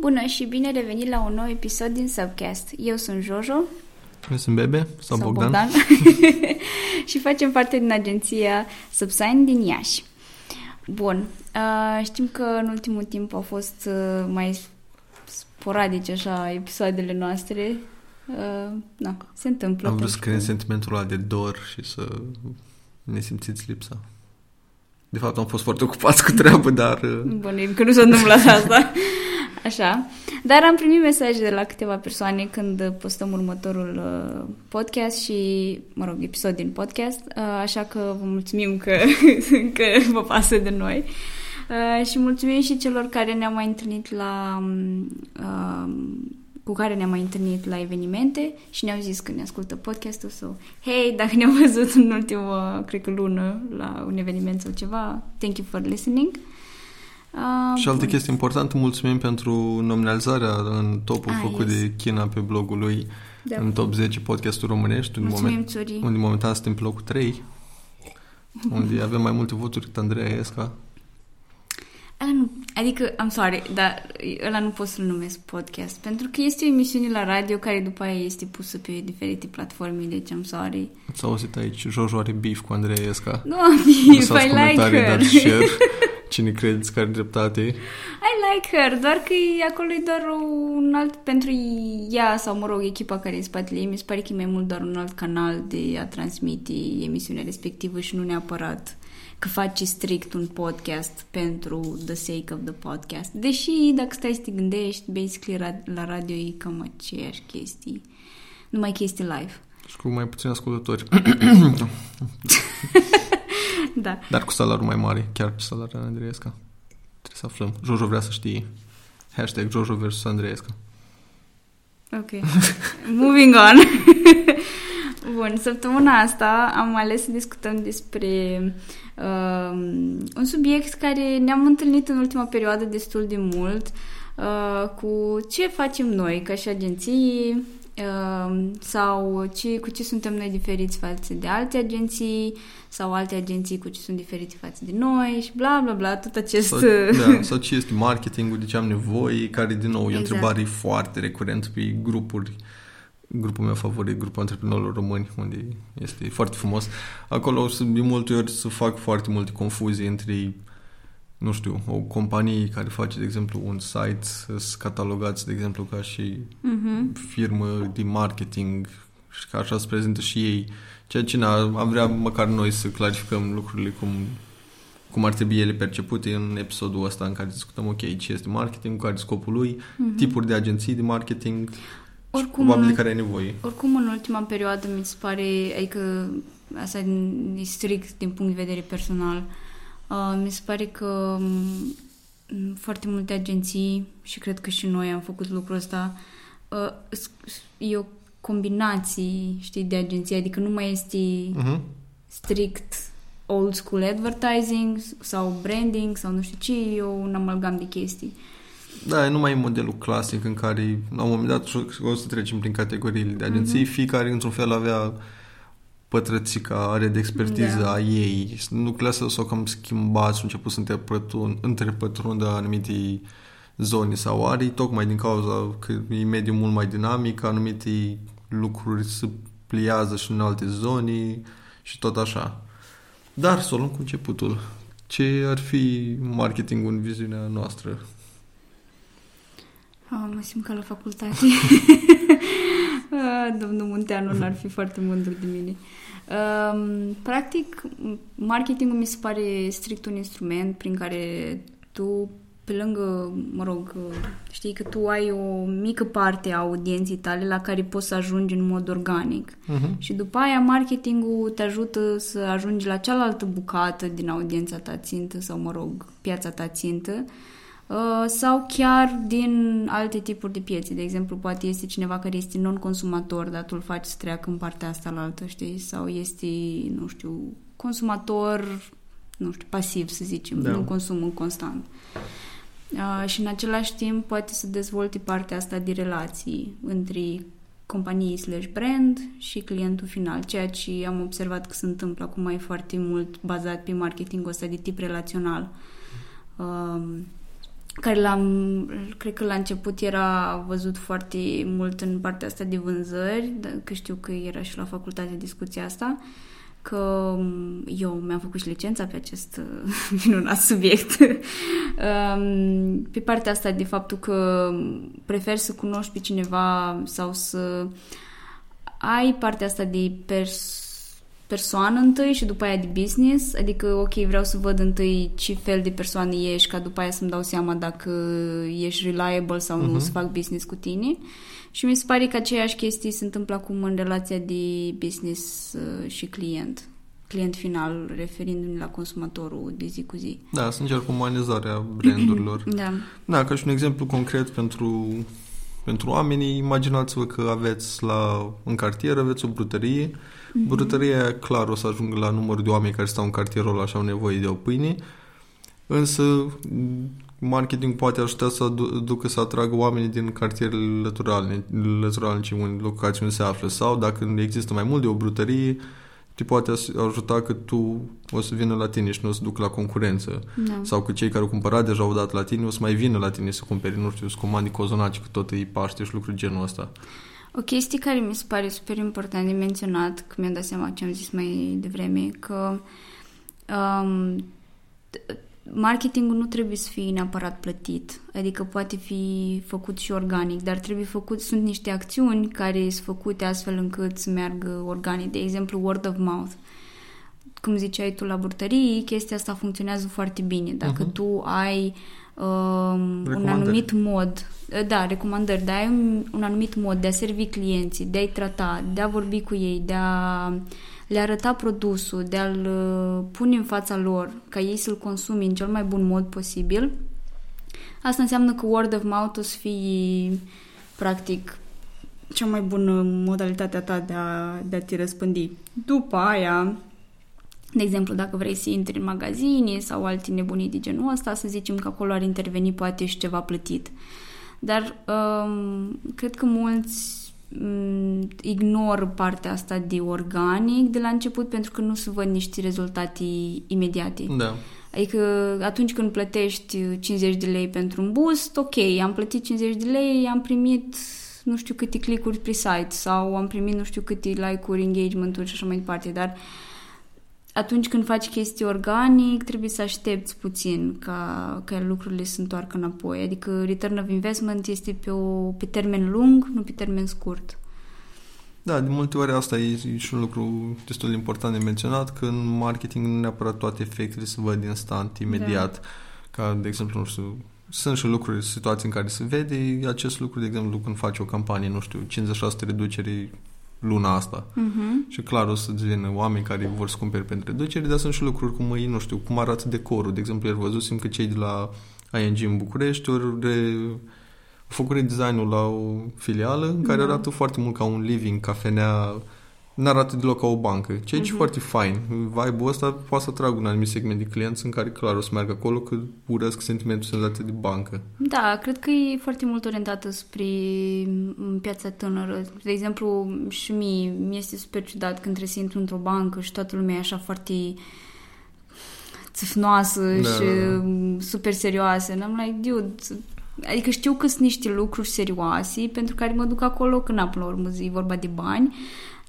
Bună și bine revenit la un nou episod din Subcast. Eu sunt Jojo. Eu sunt Bebe sau, sau Bogdan. Bogdan. și facem parte din agenția Subsign din Iași. Bun, uh, știm că în ultimul timp au fost uh, mai sporadice așa episoadele noastre. Uh, na, se întâmplă. Am vrut să creăm sentimentul ăla de dor și să ne simțiți lipsa. De fapt, am fost foarte ocupați cu treabă, dar... Uh, Bun, e că nu s-a întâmplat asta. Așa. Dar am primit mesaje de la câteva persoane când postăm următorul uh, podcast și, mă rog, episod din podcast, uh, așa că vă mulțumim că, că vă pasă de noi. Uh, și mulțumim și celor care ne-au mai întâlnit la um, uh, cu care ne-am mai întâlnit la evenimente și ne-au zis că ne ascultă podcastul sau hei, dacă ne-au văzut în ultima, cred că lună, la un eveniment sau ceva, thank you for listening. Uh, și altă chestie importantă, mulțumim pentru nominalizarea în topul ah, făcut yes. de China pe blogul lui da. în top 10 podcasturi românești. Mulțumim, moment, unde momentan suntem pe locul 3, unde avem mai multe voturi decât Andreea Esca. Ăla nu, adică, am sorry, dar ăla nu pot să-l numesc podcast, pentru că este o emisiune la radio care după aia este pusă pe diferite platforme, deci am sorry. S-a auzit aici, Jojo are beef cu Andreea Esca. Nu am beef, I like her. Dar share. Cine credeți că are dreptate? I like her, doar că acolo e doar un alt, pentru ea sau, mă rog, echipa care e în spatele ei, mi se pare că e mai mult doar un alt canal de a transmite emisiunea respectivă și nu neapărat că faci strict un podcast pentru the sake of the podcast. Deși, dacă stai să te gândești, basically la radio e cam aceeași chestii. Numai chestii live. Și cu mai puțini ascultători. da. Dar cu salariul mai mare, chiar ce salariul Andreesca. Trebuie să aflăm. Jojo vrea să știe. Hashtag Jojo versus Andreesca. Ok. Moving on. Bun, săptămâna asta am ales să discutăm despre uh, un subiect care ne-am întâlnit în ultima perioadă destul de mult uh, cu ce facem noi ca și agenții uh, sau ce, cu ce suntem noi diferiți față de alte agenții sau alte agenții cu ce sunt diferite față de noi și bla bla bla, tot acest... Sau, da, sau ce este marketingul, de ce am nevoie, care din nou exact. e o exact. întrebare foarte recurent pe grupuri uh, grupul meu favorit, grupul antreprenorilor români, unde este foarte frumos. Acolo de multe ori să fac foarte multe confuzii între nu știu, o companie care face, de exemplu, un site, să catalogați, de exemplu, ca și uh-huh. firmă de marketing și ca așa se prezintă și ei. Ceea ce na, am vrea măcar noi să clarificăm lucrurile cum, cum ar trebui ele percepute în episodul ăsta în care discutăm, ok, ce este marketing, care e scopul lui, uh-huh. tipuri de agenții de marketing, oricum, probabil care ai nevoie. Oricum, în ultima perioadă mi se pare, adică asta e strict din punct de vedere personal, uh, mi se pare că um, foarte multe agenții, și cred că și noi am făcut lucrul ăsta, uh, e o combinație, știi, de agenții, adică nu mai este uh-huh. strict old school advertising sau branding sau nu știu ce, e un amalgam de chestii. Uh, da, nu mai e modelul clasic în care, la un moment dat, o să trecem prin categoriile de agenții, mm-hmm. fiecare, într-un fel, avea pătrățica, are de expertiză da. a ei. Lucrurile astea s-au cam schimbat și început să întrepătrundă anumite zone sau arii, tocmai din cauza că e mediul mult mai dinamic, anumite lucruri se pliază și în alte zone și tot așa. Dar să o luăm cu începutul. Ce ar fi marketingul în viziunea noastră? Oh, mă simt ca la facultate. Ah, domnul Munteanu n-ar fi foarte mândru de mine. Um, practic, marketingul mi se pare strict un instrument prin care tu, pe lângă, mă rog, știi că tu ai o mică parte a audienței tale la care poți să ajungi în mod organic. Uh-huh. Și după aia marketingul te ajută să ajungi la cealaltă bucată din audiența ta țintă sau, mă rog, piața ta țintă Uh, sau chiar din alte tipuri de piețe. De exemplu, poate este cineva care este non-consumator, dar tu îl faci să treacă în partea asta la altă, știi? Sau este, nu știu, consumator, nu știu, pasiv, să zicem, da. nu consumă constant. Uh, și în același timp poate să dezvolte partea asta de relații între companii slash brand și clientul final, ceea ce am observat că se întâmplă acum mai foarte mult bazat pe marketingul ăsta de tip relațional. Uh, care l-am, cred că la început era văzut foarte mult în partea asta de vânzări, că știu că era și la facultate discuția asta, că eu mi-am făcut și licența pe acest minunat subiect. pe partea asta de faptul că prefer să cunoști pe cineva sau să ai partea asta de pers- persoană întâi și după aia de business, adică ok, vreau să văd întâi ce fel de persoană ești ca după aia să-mi dau seama dacă ești reliable sau nu uh-huh. să fac business cu tine. Și mi se pare că aceeași chestii se întâmplă acum în relația de business uh, și client client final, referindu-ne la consumatorul de zi cu zi. Da, să încerc umanizarea brandurilor. da. Da, ca și un exemplu concret pentru, pentru oamenii, imaginați-vă că aveți la, în cartier, aveți o brutărie, mm-hmm. brutăria clar o să ajungă la numărul de oameni care stau în cartierul ăla și au nevoie de o pâine, însă marketing poate ajuta să ducă să atragă oamenii din cartierele lăturale, lăturale în locații unde se află. Sau dacă există mai mult de o brutărie, te poate ajuta că tu o să vină la tine și nu o să duc la concurență. Da. Sau că cei care au cumpărat deja au dat la tine o să mai vină la tine să cumperi, nu știu, să comandi cozonaci, că tot îi paște și lucruri genul ăsta. O chestie care mi se pare super important de menționat, că mi-am dat seama ce am zis mai devreme, că um, marketingul nu trebuie să fie neapărat plătit, adică poate fi făcut și organic, dar trebuie făcut, sunt niște acțiuni care sunt făcute astfel încât să meargă organic, de exemplu word of mouth. Cum ziceai tu la burtării, chestia asta funcționează foarte bine. Dacă uh-huh. tu ai um, un anumit mod, da, recomandări, dar ai un, un anumit mod de a servi clienții, de a-i trata, de a vorbi cu ei, de a le arăta produsul, de a-l uh, pune în fața lor, ca ei să-l consumi în cel mai bun mod posibil, asta înseamnă că word of mouth o să fie practic cea mai bună modalitate a ta de a, de a te răspândi. După aia, de exemplu, dacă vrei să intri în magazine sau alte nebunii de genul ăsta, să zicem că acolo ar interveni poate și ceva plătit. Dar um, cred că mulți Mm, ignor partea asta de organic de la început pentru că nu se văd niște rezultate imediate. Da. Adică atunci când plătești 50 de lei pentru un boost, ok, am plătit 50 de lei, am primit nu știu câte clicuri pe site sau am primit nu știu câte like-uri, engagement-uri și așa mai departe, dar uh, atunci când faci chestii organic, trebuie să aștepți puțin ca, ca lucrurile să întoarcă înapoi. Adică return of investment este pe, o, pe termen lung, nu pe termen scurt. Da, de multe ori asta e și un lucru destul de important de menționat, că în marketing nu neapărat toate efectele se văd instant, imediat. Da. Ca, de exemplu, nu știu, sunt și lucruri, situații în care se vede acest lucru, de exemplu, când faci o campanie, nu știu, 50% reducere luna asta. Uh-huh. Și clar o să vină oameni care vor să cumpere pentru reducere, dar sunt și lucruri cum, nu știu, cum arată decorul. De exemplu, ieri văzusem că cei de la ING în București au re... făcut designul la o filială în care da. arată foarte mult ca un living, cafenea, nu arată deloc ca o bancă, ceea ce uh-huh. e foarte fain. Vibe-ul ăsta poate să atragă un anumit segment de clienți în care clar o să meargă acolo că urăsc sentimentul senzație de bancă. Da, cred că e foarte mult orientată spre piața tânără. De exemplu, și mie mi este super ciudat când trebuie să intru într-o bancă și toată lumea e așa foarte țâfnoasă da, și da, da. super serioasă. And I'm like, dude, Adică știu că sunt niște lucruri serioase pentru care mă duc acolo, când până la urmă zi vorba de bani,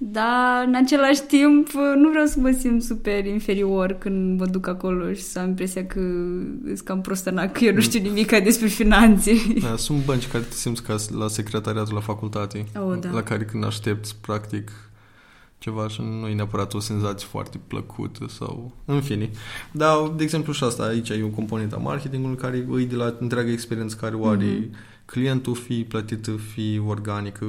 dar, în același timp, nu vreau să mă simt super inferior când mă duc acolo și să am impresia că sunt cam prostănat, că eu nu știu nimic despre finanțe. Da, sunt bănci care te simți ca la secretariatul la facultate, oh, da. la care când aștepți, practic, ceva și nu e neapărat o senzație foarte plăcută sau... În fine. Dar, de exemplu, și asta aici e o componentă a marketingului care îi de la întreaga experiență care o are mm-hmm. clientul, fi plătită, fi organică,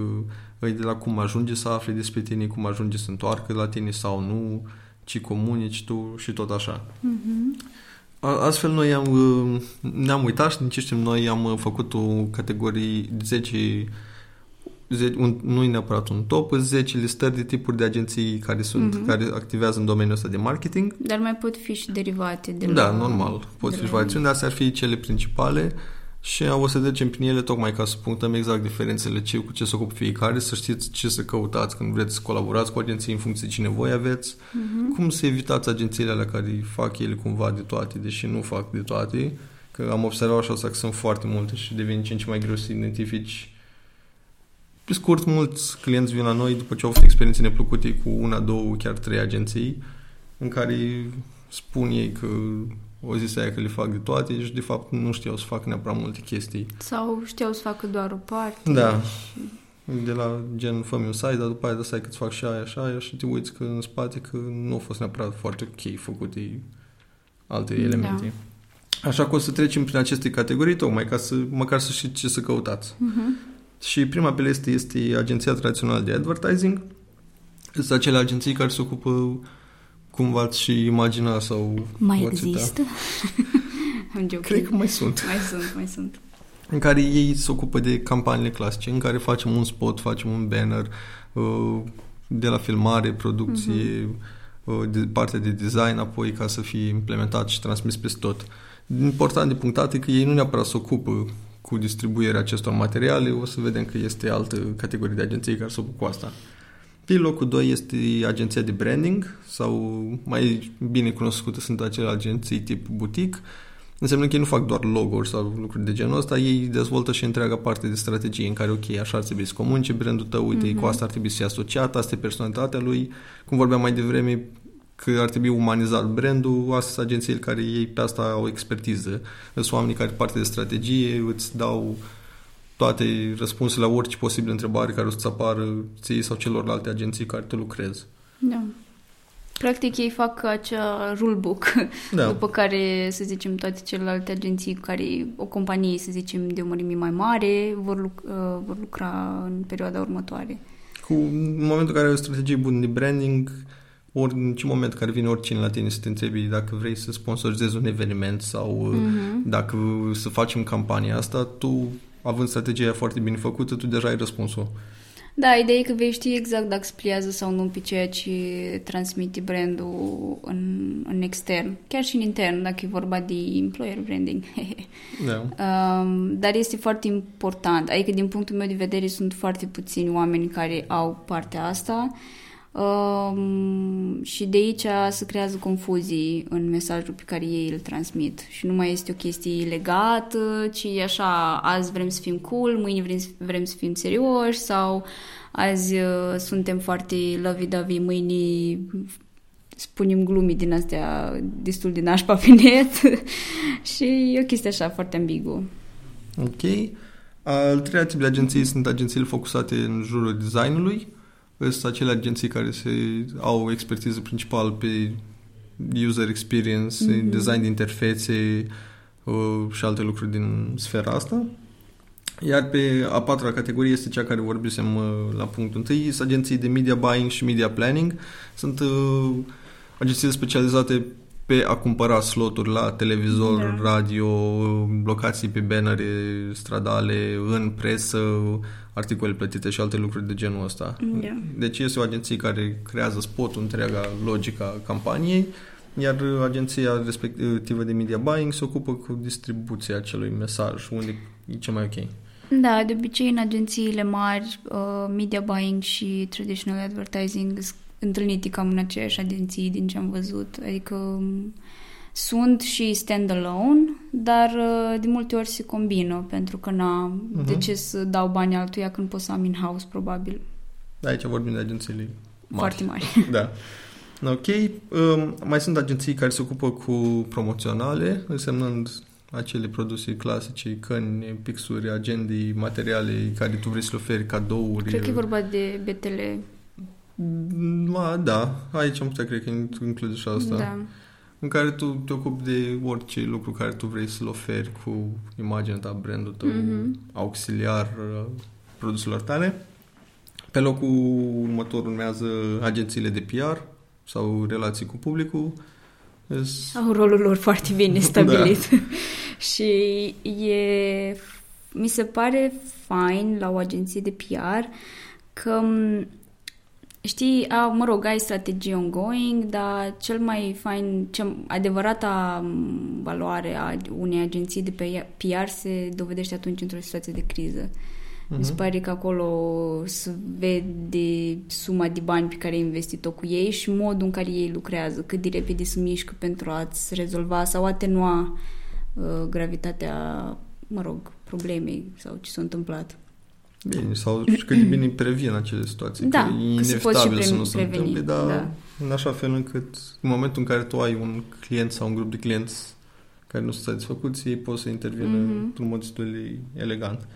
îi de la cum ajunge să afle despre tine, cum ajunge să întoarcă la tine sau nu, ci comunici tu și tot așa. Mm-hmm. Astfel noi am, ne-am uitat și din ce știm noi am făcut o categorie de 10 un, nu e neapărat un top, 10 listări de tipuri de agenții care sunt, mm-hmm. care activează în domeniul ăsta de marketing. Dar mai pot fi și derivate de la... Da, normal. Pot de fi și variațiuni, dar astea ar fi cele principale și o să trecem prin ele tocmai ca să punctăm exact diferențele ce, cu ce se ocupă fiecare, să știți ce să căutați când vreți să colaborați cu agenții în funcție de ce nevoie aveți, mm-hmm. cum să evitați agențiile alea care fac ele cumva de toate, deși nu fac de toate Că am observat așa că sunt foarte multe și devine ce în ce mai greu să identifici. Pe scurt, mulți clienți vin la noi după ce au avut experiențe neplăcute cu una, două, chiar trei agenții în care spun ei că o zis aia că le fac de toate și de fapt nu știau să facă neapărat multe chestii. Sau știau să facă doar o parte. Da. Și... De la gen, fă un site, dar după aia să că-ți fac și aia și aia și te uiți că în spate că nu au fost neapărat foarte ok făcute alte da. elemente. Da. Așa că o să trecem prin aceste categorii tocmai ca să, măcar să știți ce să căutați. Uh-huh. Și prima pe listă este agenția tradițională de advertising. Sunt acele agenții care se ocupă cum v-ați și imagina sau... Mai există? Cred că mai sunt. Mai sunt, mai sunt. În care ei se ocupă de campaniile clasice, în care facem un spot, facem un banner, uh, de la filmare, producție, uh-huh. de partea de design, apoi ca să fie implementat și transmis peste tot. Important de punctat e că ei nu neapărat se ocupă cu distribuirea acestor materiale, o să vedem că este altă categorie de agenții care se ocupă cu asta. Pe locul 2 este agenția de branding sau mai bine cunoscută sunt acele agenții tip boutique. Înseamnă că ei nu fac doar logo-uri sau lucruri de genul ăsta, ei dezvoltă și întreaga parte de strategie în care, ok, așa ar trebui să comunice brandul tău, uite, mm-hmm. cu asta ar trebui să fie asociat, asta e personalitatea lui. Cum vorbeam mai devreme, că ar trebui umanizat brandul, astea sunt agențiile care ei pe asta au expertiză. Sunt oamenii care parte de strategie, îți dau toate răspunsurile la orice posibil întrebare care o să-ți apară ție sau celorlalte agenții care te lucrezi. Da. Practic ei fac acea rulebook da. după care, să zicem, toate celelalte agenții care o companie, să zicem, de o mărime mai mare vor, luc- uh, vor lucra în perioada următoare. Cu, în momentul în care ai o strategie bună de branding, ori în ce moment care vine oricine la tine să te întrebi dacă vrei să sponsorizezi un eveniment sau uh-huh. dacă să facem campania asta, tu având strategia foarte bine făcută, tu deja ai răspunsul. Da, ideea e că vei ști exact dacă se pliază sau nu pe ceea ce transmite brandul în, în extern, chiar și în intern, dacă e vorba de employer branding. da. um, dar este foarte important, adică din punctul meu de vedere sunt foarte puțini oameni care au partea asta Um, și de aici se creează confuzii în mesajul pe care ei îl transmit. Și nu mai este o chestie legată, ci așa, azi vrem să fim cool, mâine vrem, vrem să fim serioși sau azi uh, suntem foarte lovey-dovey, mâine spunem glumii din astea destul de nașpa pe net și e o chestie așa foarte ambiguă. Ok. Al treilea tip de agenții sunt agențiile focusate în jurul designului sunt acele agenții care se au expertiză principal pe user experience, mm-hmm. design de interfețe uh, și alte lucruri din sfera asta. Iar pe a patra categorie este cea care vorbisem uh, la punctul întâi, sunt agenții de media buying și media planning. Sunt uh, agenții specializate pe a cumpăra sloturi la televizor, da. radio, locații pe bannere stradale, în presă, articole plătite și alte lucruri de genul ăsta. Da. Deci este o agenție care creează spotul, întreaga logica campaniei, iar agenția respectivă de media buying se ocupă cu distribuția acelui mesaj, unde e ce mai ok. Da, de obicei în agențiile mari, uh, media buying și traditional advertising întâlnite cam în aceeași agenții din ce am văzut. Adică um, sunt și standalone, dar uh, de multe ori se combină, pentru că na, uh-huh. de ce să dau bani altuia când pot să am in-house, probabil. Da, aici vorbim de agențiile mari. Foarte mari. da. Ok. Um, mai sunt agenții care se ocupă cu promoționale, însemnând acele produse clasice, căni, pixuri, agendii, materiale care tu vrei să le oferi, cadouri. Cred că e vorba de BTL Ma, da, aici am putea cred că include și asta. Da. În care tu te ocupi de orice lucru care tu vrei să-l oferi cu imaginea ta, brandul tău, mm-hmm. auxiliar uh, produselor tale. Pe locul următor urmează agențiile de PR sau relații cu publicul. Yes. Au rolul lor foarte bine da. stabilit. da. și e, mi se pare fain la o agenție de PR că știi, a, mă rog, ai strategii ongoing, dar cel mai fain, cea adevărata valoare a unei agenții de pe PR se dovedește atunci într-o situație de criză. Uh-huh. Mi se pare că acolo se vede suma de bani pe care ai investit-o cu ei și modul în care ei lucrează, cât de repede se mișcă pentru a-ți rezolva sau atenua uh, gravitatea, mă rog, problemei sau ce s-a întâmplat. Bine, sau și cât de bine previn acele situații. Da, că e că se inevitabil pot și să pre- nu se preveni, întâmple, dar da. în așa fel încât în momentul în care tu ai un client sau un grup de clienți care nu sunt satisfăcuți, ei pot să intervină Mhm. într-un mod destul de elegant.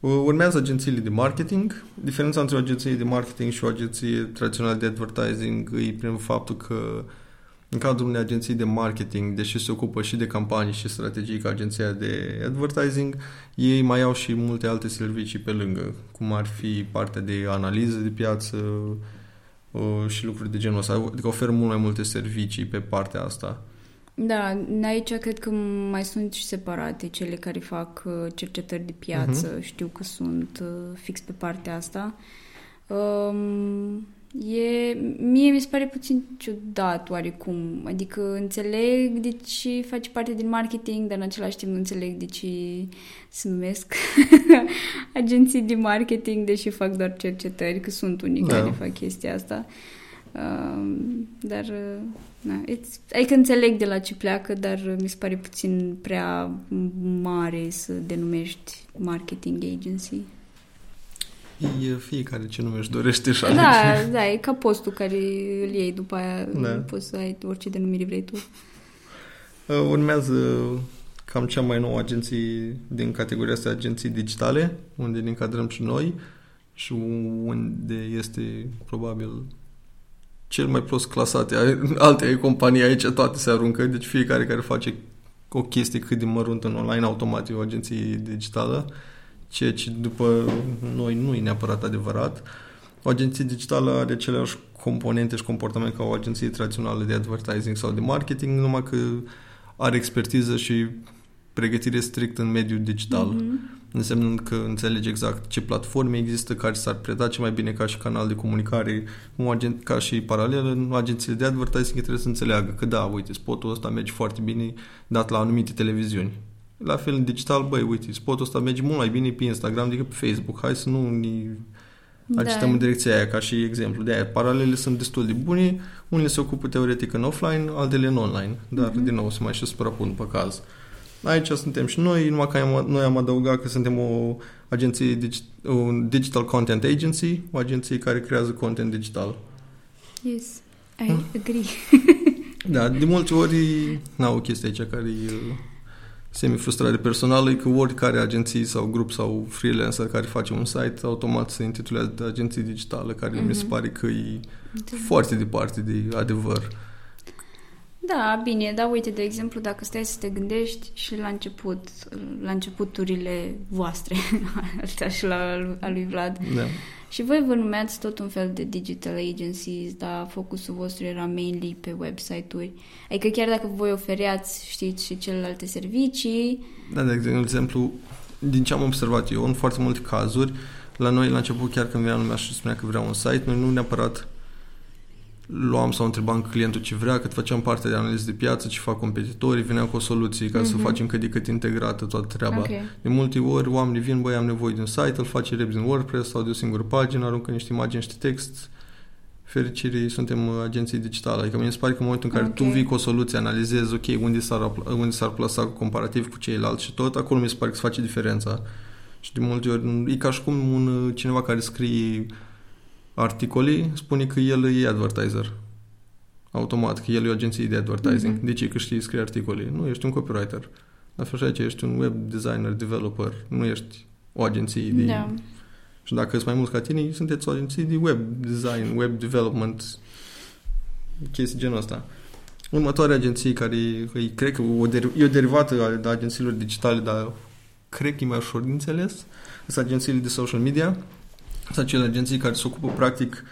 Urmează agențiile de marketing. Diferența între o agenție de marketing și o agenție tradițională de advertising e prin faptul că în cadrul unei agenții de marketing, deși se ocupă și de campanii și strategii ca agenția de advertising, ei mai au și multe alte servicii pe lângă, cum ar fi partea de analiză de piață uh, și lucruri de genul ăsta. Adică oferă mult mai multe servicii pe partea asta. Da, aici cred că mai sunt și separate cele care fac uh, cercetări de piață. Mhm. Știu că sunt uh, fix pe partea asta. Um, e, mie mi se pare puțin ciudat oarecum. Adică înțeleg de ce faci parte din marketing, dar în același timp nu înțeleg de ce se numesc agenții de marketing, deși fac doar cercetări, că sunt unii Da. care fac chestia asta. Um, dar, uh, na, it's, adică înțeleg de la ce pleacă, dar uh, mi se pare puțin prea mare să denumești marketing agency. E fiecare ce nume își dorește și Da, alege. da, e ca postul care îl iei după aia, Da. poți să ai orice denumire vrei tu. Uh, Urmează cam cea mai nouă agenții din categoria asta, agenții digitale, unde ne încadrăm și noi și unde este probabil cel mai prost clasate alte companii aici, toate se aruncă, deci fiecare care face o chestie cât de măruntă în online, automat e o agenție digitală, ceea ce după noi nu e neapărat adevărat. O agenție digitală are aceleași componente și comportament ca o agenție tradițională de advertising sau de marketing, numai că are expertiză și pregătire strict în mediul digital. Mhm. Însemnând că înțelege exact ce platforme există, care s-ar preda ce mai bine ca și canal de comunicare, cum agent, ca și paralel în agențiile de advertising trebuie să înțeleagă că da, uite, spotul ăsta merge foarte bine dat la anumite televiziuni. La fel în digital, băi, uite, spotul ăsta merge mult mai bine pe Instagram decât pe Facebook. Hai să nu ne agităm în direcția aia ca și exemplu. De aia, paralele sunt destul de bune, unele se ocupă teoretic în offline, altele în online, dar Mhm. din nou se mai și suprapun pe caz. Aici suntem și noi, numai că am, noi am adăugat că suntem o agenție, digi- un digital content agency, o agenție care creează content digital. Yes, I Hmm. agree. Da, de multe ori, na, o chestie aici care e uh, semi-frustrare personală e că oricare agenție sau grup sau freelancer care face un site, automat se intitulează de agenție digitală, care mi se Mhm. pare că e foarte departe de adevăr. Da, bine, dar uite, de exemplu, dacă stai să te gândești și la început, la începuturile voastre, astea și la a lui Vlad, Da. și voi vă numeați tot un fel de digital agencies, dar focusul vostru era mainly pe website-uri. Adică chiar dacă voi ofereați, știți, și celelalte servicii, Da, de exemplu, din ce am observat eu, în foarte multe cazuri, la noi la început, chiar când venea lumea și spunea că vrea un site, noi nu neapărat luam sau întrebam clientul ce vrea, cât făceam parte de analiză de piață, ce fac competitorii, veneam cu o soluție ca să Mhm. facem cât de cât integrată toată treaba. ok, De multe ori oamenii vin, băi, am nevoie de un site, îl face rep din WordPress sau de o singură pagină, aruncă niște imagini, niște text. Fericirii suntem uh, agenții digitale. Adică mi se pare că în momentul în care Ok. tu vii cu o soluție, analizezi, ok, unde s-ar, apl- unde s-ar plasa comparativ cu ceilalți și tot, acolo mi se pare că se face diferența. Și de multe ori e ca și cum un, uh, cineva care scrie articole spune că el e advertiser. Automat, că el e o agenție de advertising. Mhm. De ce? Că știi scrie articole. Nu, ești un copywriter. La fel și aici, ești un web designer, developer, nu ești o agenție de... da. Și dacă sunt mai mulți ca tine, sunteți o agenție de web design, web development, chestii genul ăsta. Următoarea agenție care e, e, cred că o der, e o derivată a de agențiilor digitale, dar cred că e mai ușor de înțeles, sunt agențiile de social media, sunt acele agenții care se ocupă practic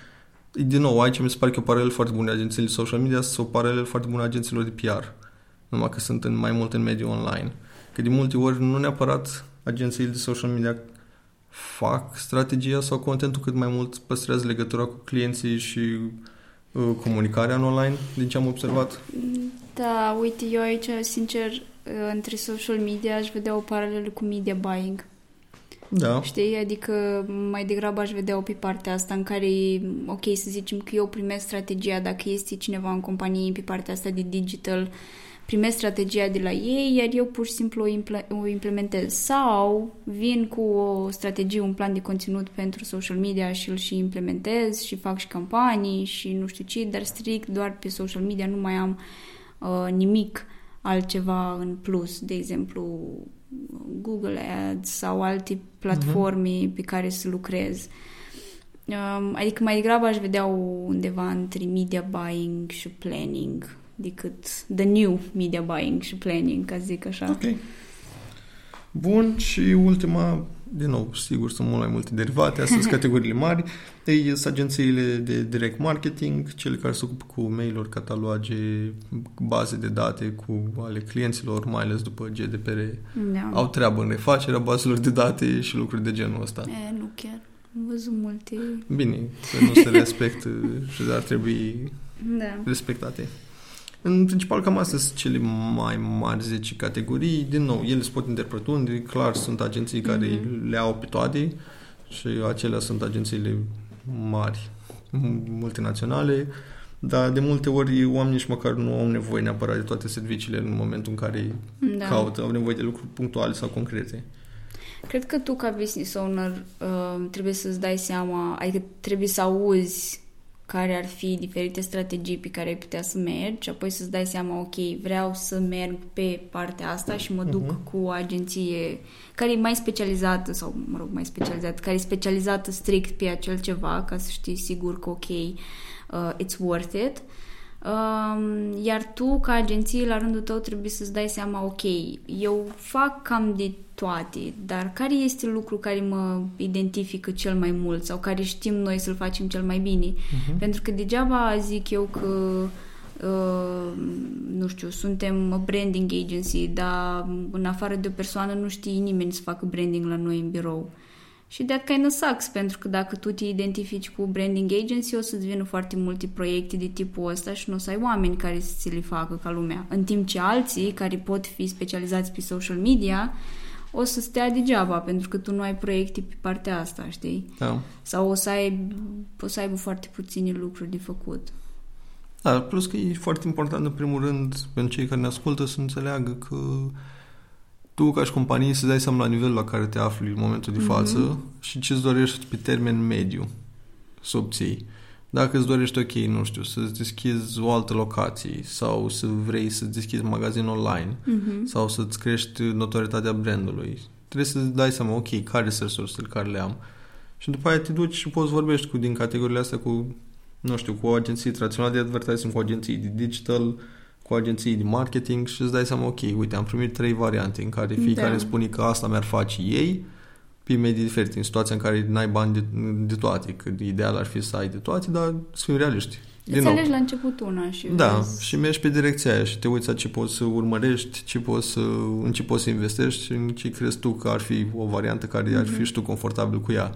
din nou, aici mi se pare că e o paralel foarte bună agențiile de social media, sunt o paralel foarte bună agențiilor de PR, numai că sunt în, mai mult în mediul online. Că de multe ori nu neapărat agențiile de social media fac strategia sau contentul cât mai mult păstrează legătura cu clienții și uh, comunicarea în online, din ce am observat. Da, uite, eu aici, sincer, între social media aș vedea o paralelă cu media buying. Da. Știi? Adică mai degrabă aș vedea-o pe partea asta în care e ok să zicem că eu primesc strategia dacă este cineva în companie pe partea asta de digital primesc strategia de la ei, iar eu pur și simplu o, impl- o implementez. Sau vin cu o strategie, un plan de conținut pentru social media și îl și implementez și fac și campanii și nu știu ce, dar strict doar pe social media nu mai am uh, nimic altceva în plus, de exemplu Google Ads sau alte platforme uh-huh. pe care să lucrez. Um, adică mai degrabă aș vedea undeva între media buying și planning decât the new media buying și planning, ca zic așa. Ok. Bun, și ultima, din nou, sigur, sunt mult mai multe derivate, astea sunt categoriile mari. Ei sunt agențiile de direct marketing, cele care se ocupă cu mail-uri, cataloage, baze de date cu ale clienților, mai ales după GDPR. Da. Au treabă în refacerea bazelor de date și lucruri de genul ăsta. E, nu chiar. Am văzut multe... Bine, să nu se respectă și ar trebui da. respectate. În principal, cam astea sunt cele mai mari 10 categorii. Din nou, ele se pot interpreta unde, clar, sunt agenții care mm-hmm. le au pe toate și acelea sunt agențiile mari, multinaționale, dar de multe ori oamenii nici măcar nu au nevoie neapărat de toate serviciile în momentul în care da. caută, au nevoie de lucruri punctuale sau concrete. Cred că tu, ca business owner, uh, trebuie să-ți dai seama, adică trebuie să auzi care ar fi diferite strategii pe care ai putea să mergi și apoi să-ți dai seama, ok, vreau să merg pe partea asta și mă duc uh-huh. cu o agenție care e mai specializată sau, mă rog, mai specializată, care e specializată strict pe acel ceva ca să știi sigur că, ok, uh, it's worth it. Um, iar tu, ca agenție, la rândul tău trebuie să-ți dai seama, ok, eu fac cam de toate, dar care este lucru care mă identifică cel mai mult sau care știm noi să-l facem cel mai bine? Uh-huh. Pentru că degeaba zic eu că Uh, nu știu, suntem branding agency, dar în afară de o persoană nu știe nimeni să facă branding la noi în birou. Și that kind of sucks, pentru că dacă tu te identifici cu branding agency, o să-ți vină foarte multe proiecte de tipul ăsta și nu o să ai oameni care să ți le facă ca lumea. În timp ce alții, care pot fi specializați pe social media, o să stea degeaba, pentru că tu nu ai proiecte pe partea asta, știi? Da. Sau o să, ai, o să aibă foarte puține lucruri de făcut. Da, plus că e foarte important, în primul rând, pentru cei care ne ascultă să înțeleagă că tu, ca și companie, să dai seama la nivelul la care te afli în momentul de față mm-hmm. și ce-ți dorești pe termen mediu să obții. Dacă îți dorești, ok, nu știu, să-ți deschizi o altă locație sau să vrei să deschizi magazin online mm-hmm. sau să-ți crești notorietatea brandului, trebuie să-ți dai seama, ok, care sunt resursele care le am. Și după aia te duci și poți vorbești cu, din categoriile astea cu, nu știu, cu o agenție tradițională de advertising, cu agenții de digital, cu agenții de marketing și îți dai seama, ok, uite, am primit trei variante în care fiecare da. spune că asta mi-ar face ei pe medii diferite, în situația în care n-ai bani de, de toate, că ideal ar fi să ai de toate, dar să fim realiști. Din Îți alegi la început una și Da, vezi... și mergi pe direcția aia și te uiți la ce poți să urmărești, ce poți să, în ce poți să investești și în ce crezi tu că ar fi o variantă care mm-hmm. ar fi mhm. și tu confortabil cu ea.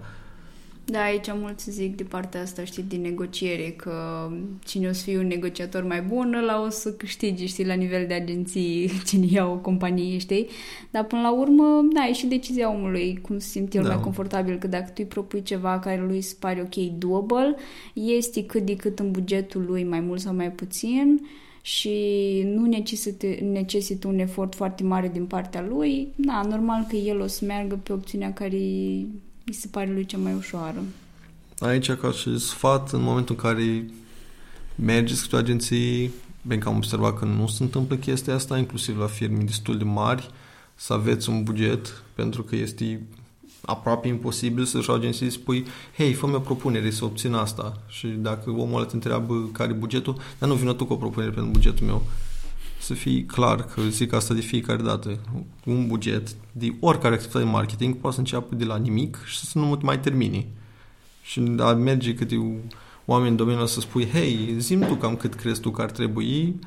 Da, aici mulți zic de partea asta, știi, din negociere, că cine o să fie un negociator mai bun, ăla o să câștige, știi, la nivel de agenții, cine ia o companie, știi? Dar până la urmă, da, e și decizia omului, cum se simte el da. mai confortabil, că dacă tu îi propui ceva care lui se pare ok, doable, este cât de cât în bugetul lui, mai mult sau mai puțin, și nu necesită, necesită un efort foarte mare din partea lui, da, normal că el o să meargă pe opțiunea care mi se pare lui cea mai ușoară. Aici, ca și sfat, în momentul în care mergeți cu agenții, bine că am observat că nu se întâmplă chestia asta, inclusiv la firme destul de mari, să aveți un buget, pentru că este aproape imposibil să-și agenții să spui hei, fă-mi o propunere să obțin asta și dacă omul ăla te întreabă care e bugetul, dar nu vină tu cu o propunere pentru bugetul meu să fii clar că zic asta de fiecare dată. Un buget de oricare activitate de marketing poate să înceapă de la nimic și să nu mai termine. Și a merge câte oameni în domeniul să spui, hei, zim tu cam cât crezi tu că ar trebui,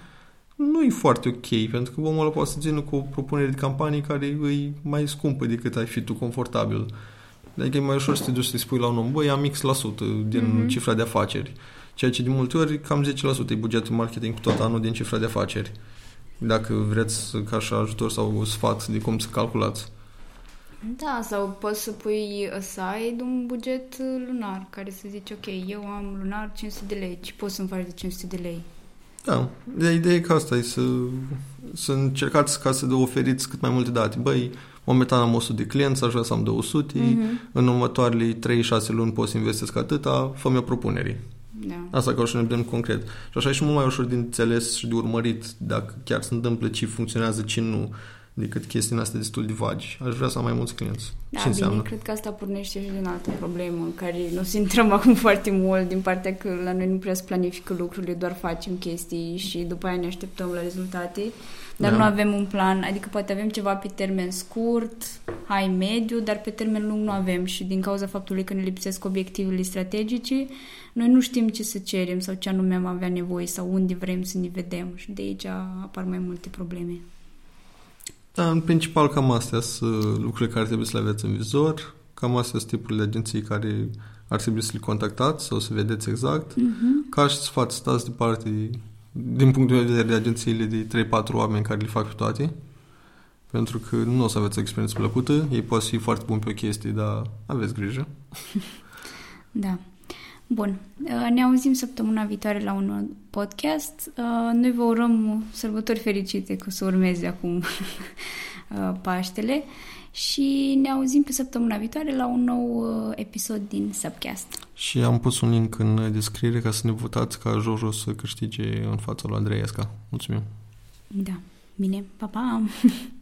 nu e foarte ok, pentru că omul ăla poate să țină cu o propunere de campanie care e mai scumpă decât ai fi tu confortabil. Adică e mai ușor să te duci să-i spui la un om, băi, am X% din mm-hmm. cifra de afaceri. Ceea ce de multe ori cam 10% e bugetul marketing tot anul din cifra de afaceri dacă vreți ca și ajutor sau sfat de cum să calculați. Da, sau poți să pui aside un buget lunar, care să zici, ok, eu am lunar 500 de lei, ce poți să-mi faci de 500 de lei? Da, de ideea e că asta e să, să încercați ca să oferiți cât mai multe date. Băi, momentan am 100 de clienți, aș vrea să am 200, mm-hmm. în următoarele 3-6 luni pot să investesc atâta, fă-mi o propunere. Da. Asta ca să ne vedem concret. Și așa e și mult mai ușor de înțeles și de urmărit dacă chiar se întâmplă ce funcționează, ce nu decât chestiile astea destul de vagi. Aș vrea să am mai mulți clienți. Da, Ce bine, înseamnă? cred că asta pornește și din altă problemă în care nu se intrăm acum foarte mult din partea că la noi nu prea se planifică lucrurile, doar facem chestii și după aia ne așteptăm la rezultate, dar da. nu avem un plan, adică poate avem ceva pe termen scurt, hai mediu, dar pe termen lung nu avem și din cauza faptului că ne lipsesc obiectivele strategice, noi nu știm ce să cerem sau ce anume am avea nevoie sau unde vrem să ne vedem și de aici apar mai multe probleme. Da, în principal cam astea sunt lucrurile care trebuie să le aveți în vizor, cam astea sunt tipurile de agenții care ar trebui să le contactați sau să vedeți exact. Uh-huh. Ca și sfat, stați departe din punctul de vedere de agențiile de 3-4 oameni care le fac pe toate, pentru că nu o să aveți o experiență plăcută, ei pot fi foarte buni pe o chestie, dar aveți grijă. da. Bun. Uh, ne auzim săptămâna viitoare la un podcast. Uh, noi vă urăm sărbători fericite cu să urmeze acum uh, Paștele și ne auzim pe săptămâna viitoare la un nou episod din Subcast. Și am pus un link în descriere ca să ne votați ca Jojo să câștige în fața lui Andrei Esca. Mulțumim! Da, bine, pa, pa!